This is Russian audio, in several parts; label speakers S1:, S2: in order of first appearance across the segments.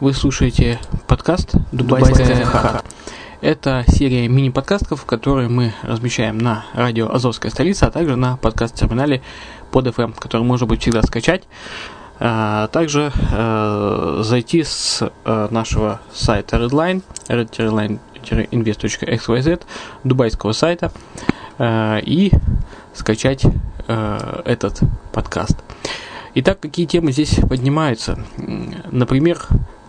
S1: Вы слушаете подкаст «Дубайская ха». Это серия мини-подкастов, которые мы размещаем на радио «Азовская столица», а также на подкаст-терминале под FM, который можно будет всегда скачать. А также э, зайти с э, нашего сайта Redline, redline-invest.xyz, дубайского сайта, э, и скачать э, этот подкаст. Итак, какие темы здесь поднимаются? Например,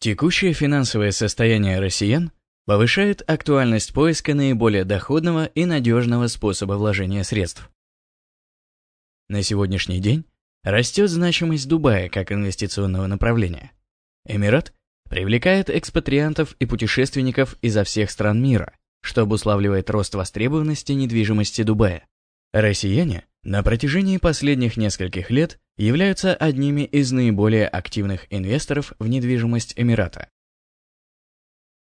S2: Текущее финансовое состояние россиян повышает актуальность поиска наиболее доходного и надежного способа вложения средств. На сегодняшний день растет значимость Дубая как инвестиционного направления. Эмират привлекает экспатриантов и путешественников изо всех стран мира, что обуславливает рост востребованности недвижимости Дубая. Россияне на протяжении последних нескольких лет являются одними из наиболее активных инвесторов в недвижимость Эмирата.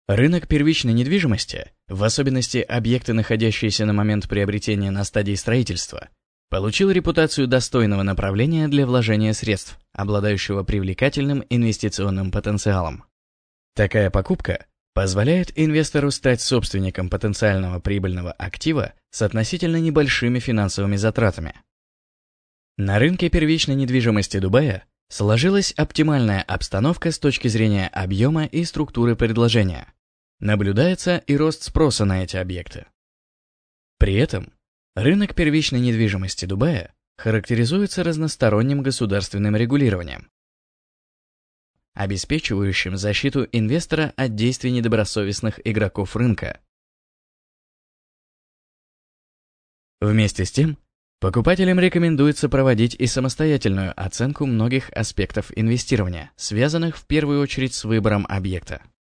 S2: Рынок первичной недвижимости, в особенности объекты, находящиеся на момент приобретения на стадии строительства, получил репутацию достойного направления для вложения средств, обладающего привлекательным инвестиционным потенциалом. Такая покупка позволяет инвестору стать собственником потенциального прибыльного актива с относительно небольшими финансовыми затратами. На рынке первичной недвижимости Дубая сложилась оптимальная обстановка с точки зрения объема и структуры предложения. Наблюдается и рост спроса на эти объекты. При этом рынок первичной недвижимости Дубая характеризуется разносторонним государственным регулированием, обеспечивающим защиту инвестора от действий недобросовестных игроков рынка. Вместе с тем, покупателям рекомендуется проводить и самостоятельную оценку многих аспектов инвестирования, связанных в первую очередь с выбором объекта.